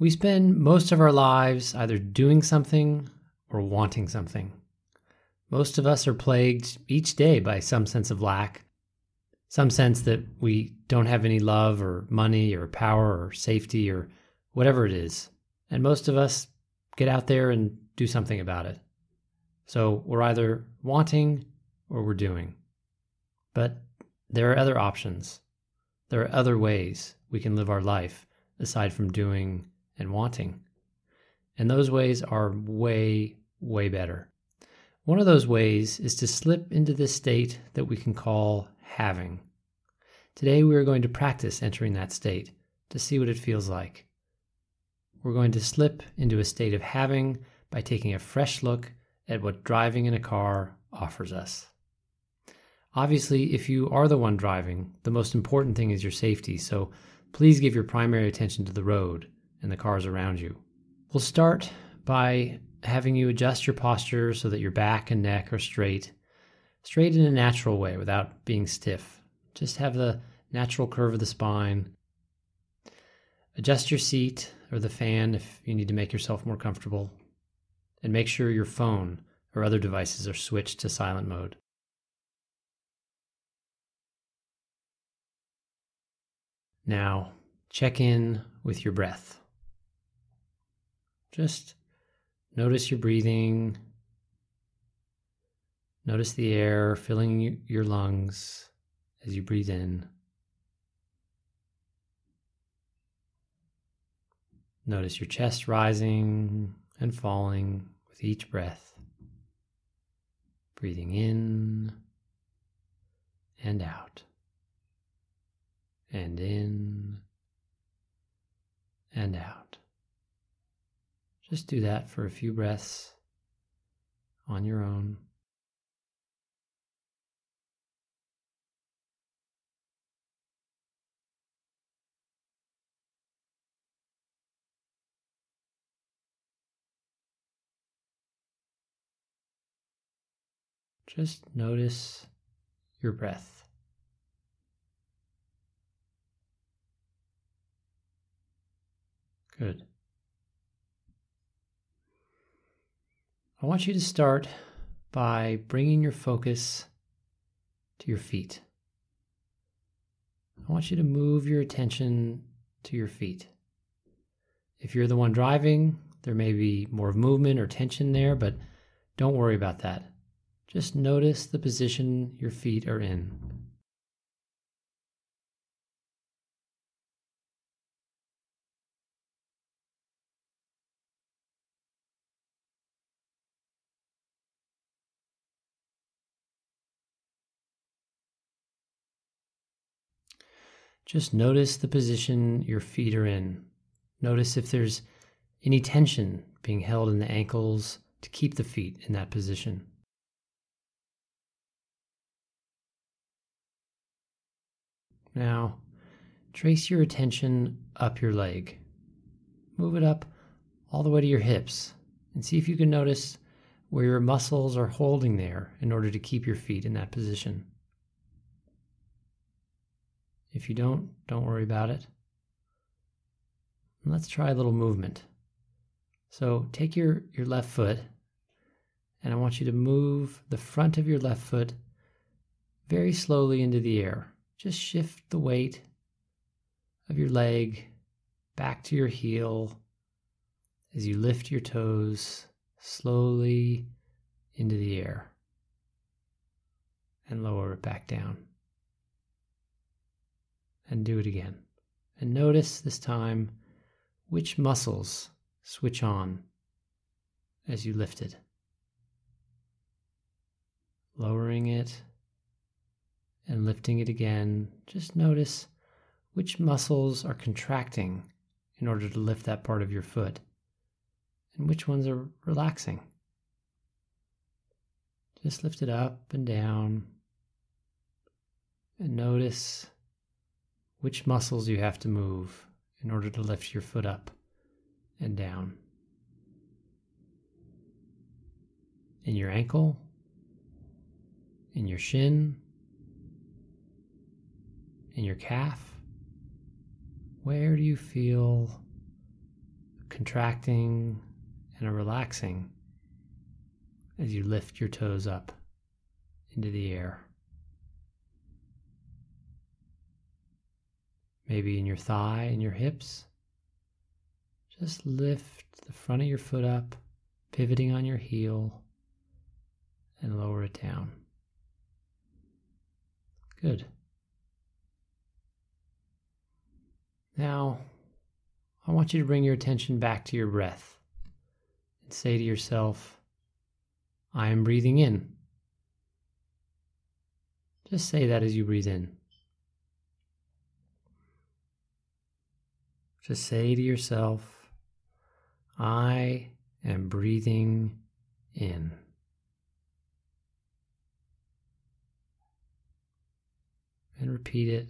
We spend most of our lives either doing something or wanting something. Most of us are plagued each day by some sense of lack, some sense that we don't have any love or money or power or safety or whatever it is. And most of us get out there and do something about it. So we're either wanting or we're doing. But there are other options. There are other ways we can live our life aside from doing and wanting. And those ways are way, way better. One of those ways is to slip into this state that we can call having. Today, we are going to practice entering that state to see what it feels like. We're going to slip into a state of having by taking a fresh look at what driving in a car offers us. Obviously, if you are the one driving, the most important thing is your safety, so please give your primary attention to the road and the cars around you. We'll start by having you adjust your posture so that your back and neck are straight, straight in a natural way without being stiff. Just have the natural curve of the spine. Adjust your seat or the fan if you need to make yourself more comfortable. And make sure your phone or other devices are switched to silent mode. Now, check in with your breath. Just notice your breathing. Notice the air filling your lungs as you breathe in. Notice your chest rising and falling with each breath. Breathing in and out, and in and out. Just do that for a few breaths on your own. Just notice your breath. Good. I want you to start by bringing your focus to your feet. I want you to move your attention to your feet. If you're the one driving, there may be more movement or tension there, but don't worry about that. Just notice the position your feet are in. Just notice the position your feet are in. Notice if there's any tension being held in the ankles to keep the feet in that position. Now, trace your attention up your leg. Move it up all the way to your hips and see if you can notice where your muscles are holding there in order to keep your feet in that position. If you don't, don't worry about it. Let's try a little movement. So take your, your left foot, and I want you to move the front of your left foot very slowly into the air. Just shift the weight of your leg back to your heel as you lift your toes slowly into the air and lower it back down and do it again. And notice this time which muscles switch on as you lift it. Lowering it and lifting it again, just notice which muscles are contracting in order to lift that part of your foot and which ones are relaxing. Just lift it up and down and notice which muscles you have to move in order to lift your foot up and down. In your ankle, in your shin, in your calf. Where do you feel contracting and relaxing as you lift your toes up into the air. Maybe in your thigh and your hips. Just lift the front of your foot up, pivoting on your heel, and lower it down. Good. Now, I want you to bring your attention back to your breath and say to yourself, I am breathing in. Just say that as you breathe in. Just say to yourself, I am breathing in. And repeat it.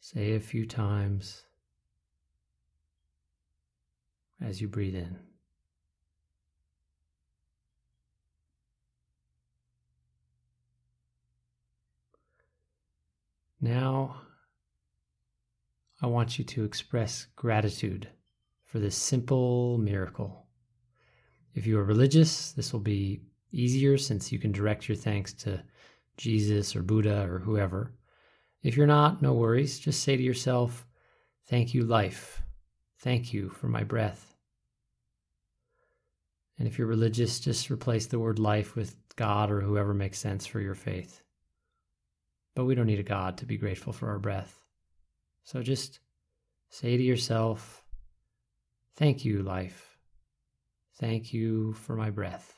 Say a few times as you breathe in. Now, I want you to express gratitude for this simple miracle. If you are religious, this will be easier since you can direct your thanks to Jesus or Buddha or whoever. If you're not, no worries. Just say to yourself, Thank you, life. Thank you for my breath. And if you're religious, just replace the word life with God or whoever makes sense for your faith. But we don't need a God to be grateful for our breath. So just say to yourself, Thank you, life. Thank you for my breath.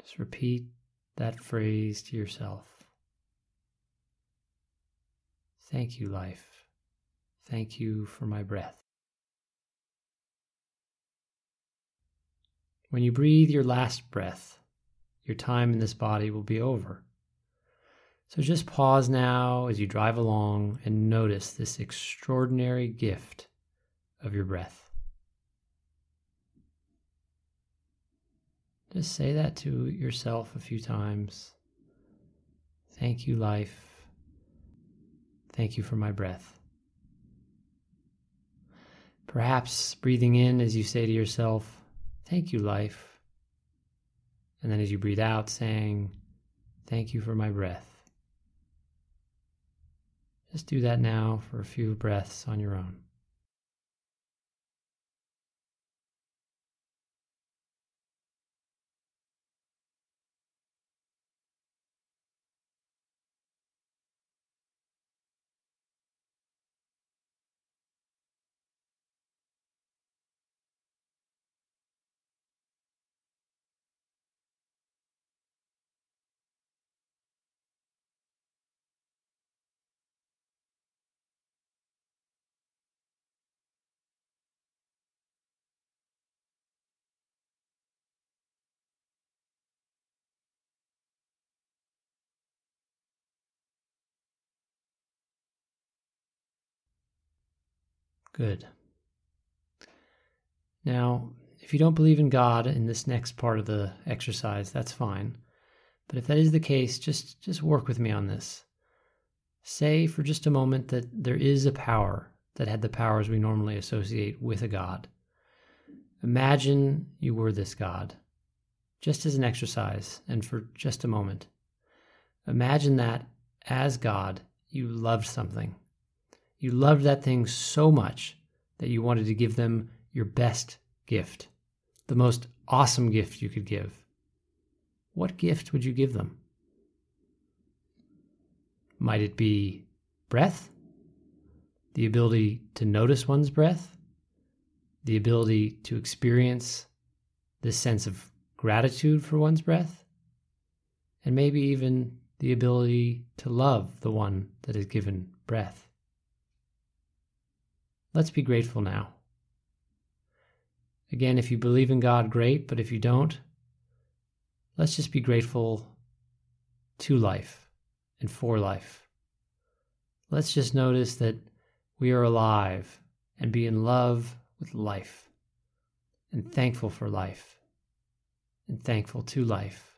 Just repeat that phrase to yourself. Thank you, life. Thank you for my breath. When you breathe your last breath, your time in this body will be over. So just pause now as you drive along and notice this extraordinary gift of your breath. Just say that to yourself a few times. Thank you, life. Thank you for my breath. Perhaps breathing in as you say to yourself, Thank you, life. And then as you breathe out, saying, Thank you for my breath. Just do that now for a few breaths on your own. Good. Now, if you don't believe in God in this next part of the exercise, that's fine. But if that is the case, just just work with me on this. Say for just a moment that there is a power that had the powers we normally associate with a God. Imagine you were this God, just as an exercise and for just a moment. Imagine that as God, you loved something you loved that thing so much that you wanted to give them your best gift, the most awesome gift you could give. What gift would you give them? Might it be breath? The ability to notice one's breath? The ability to experience this sense of gratitude for one's breath? And maybe even the ability to love the one that has given breath. Let's be grateful now. Again, if you believe in God, great, but if you don't, let's just be grateful to life and for life. Let's just notice that we are alive and be in love with life and thankful for life and thankful to life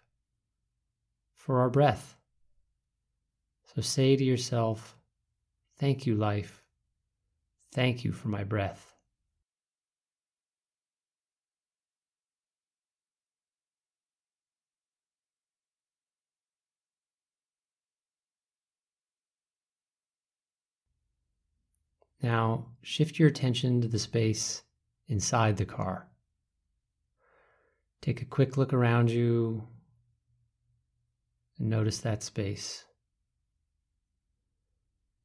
for our breath. So say to yourself, Thank you, life, Thank you for my breath. Now shift your attention to the space inside the car. Take a quick look around you and notice that space.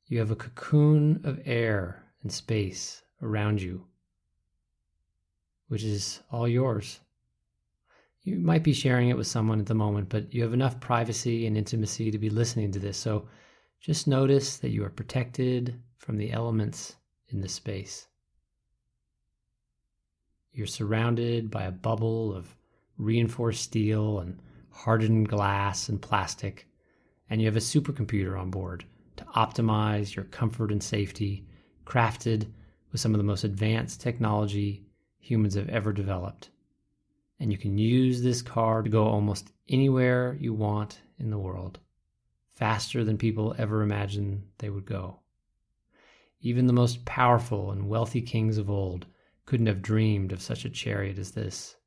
You have a cocoon of air and space around you, which is all yours. You might be sharing it with someone at the moment, but you have enough privacy and intimacy to be listening to this. So just notice that you are protected from the elements in this space. You're surrounded by a bubble of reinforced steel and hardened glass and plastic, and you have a supercomputer on board to optimize your comfort and safety, crafted with some of the most advanced technology humans have ever developed. And you can use this car to go almost anywhere you want in the world, faster than people ever imagined they would go. Even the most powerful and wealthy kings of old couldn't have dreamed of such a chariot as this.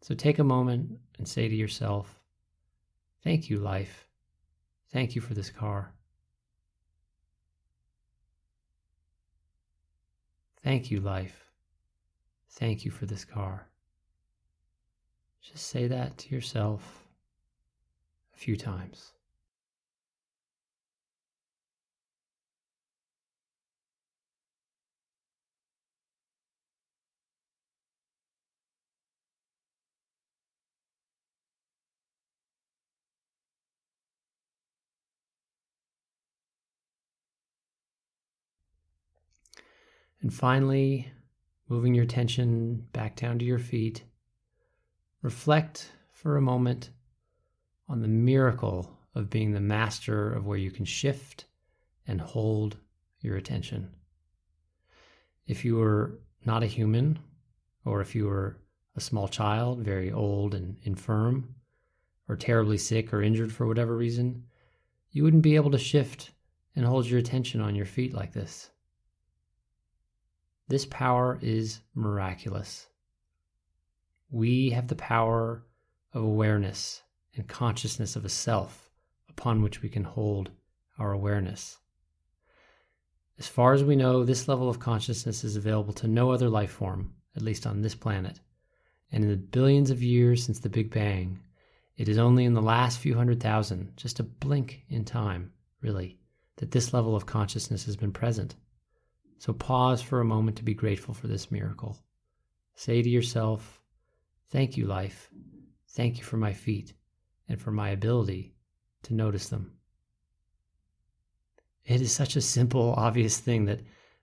So take a moment and say to yourself, Thank you, life. Thank you for this car. Thank you, life. Thank you for this car. Just say that to yourself a few times. And finally, moving your attention back down to your feet, reflect for a moment on the miracle of being the master of where you can shift and hold your attention. If you were not a human, or if you were a small child, very old and infirm, or terribly sick or injured for whatever reason, you wouldn't be able to shift and hold your attention on your feet like this. This power is miraculous. We have the power of awareness and consciousness of a self upon which we can hold our awareness. As far as we know, this level of consciousness is available to no other life form, at least on this planet. And in the billions of years since the Big Bang, it is only in the last few hundred thousand, just a blink in time, really, that this level of consciousness has been present. So pause for a moment to be grateful for this miracle. Say to yourself, Thank you, life. Thank you for my feet and for my ability to notice them. It is such a simple, obvious thing that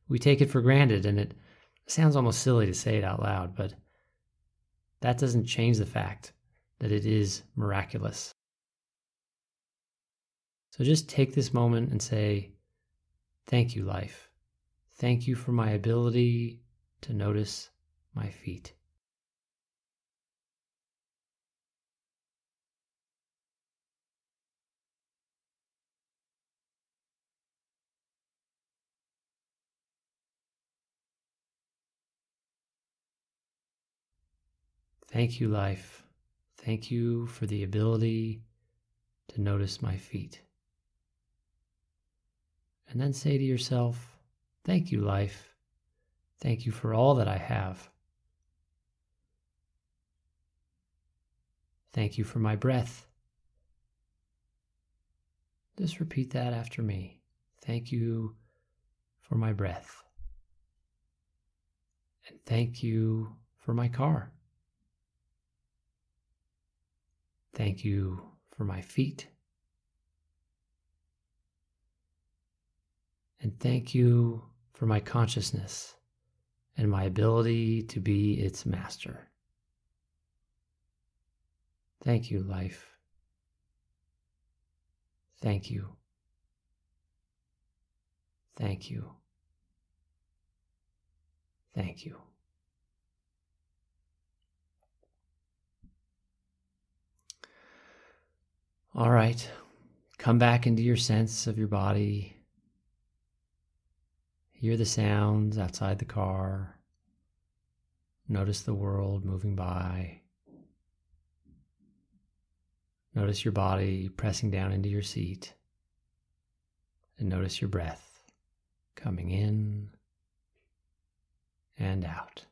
we take it for granted, and it sounds almost silly to say it out loud, but that doesn't change the fact that it is miraculous. So just take this moment and say, Thank you, life. Thank you for my ability to notice my feet. Thank you, life. Thank you for the ability to notice my feet. And then say to yourself, Thank you, life. Thank you for all that I have. Thank you for my breath. Just repeat that after me. Thank you for my breath. And thank you for my car. Thank you for my feet. And thank you for my consciousness and my ability to be its master. Thank you, life. Thank you. Thank you. Thank you. All right. Come back into your sense of your body Hear the sounds outside the car. Notice the world moving by. Notice your body pressing down into your seat. And notice your breath coming in and out.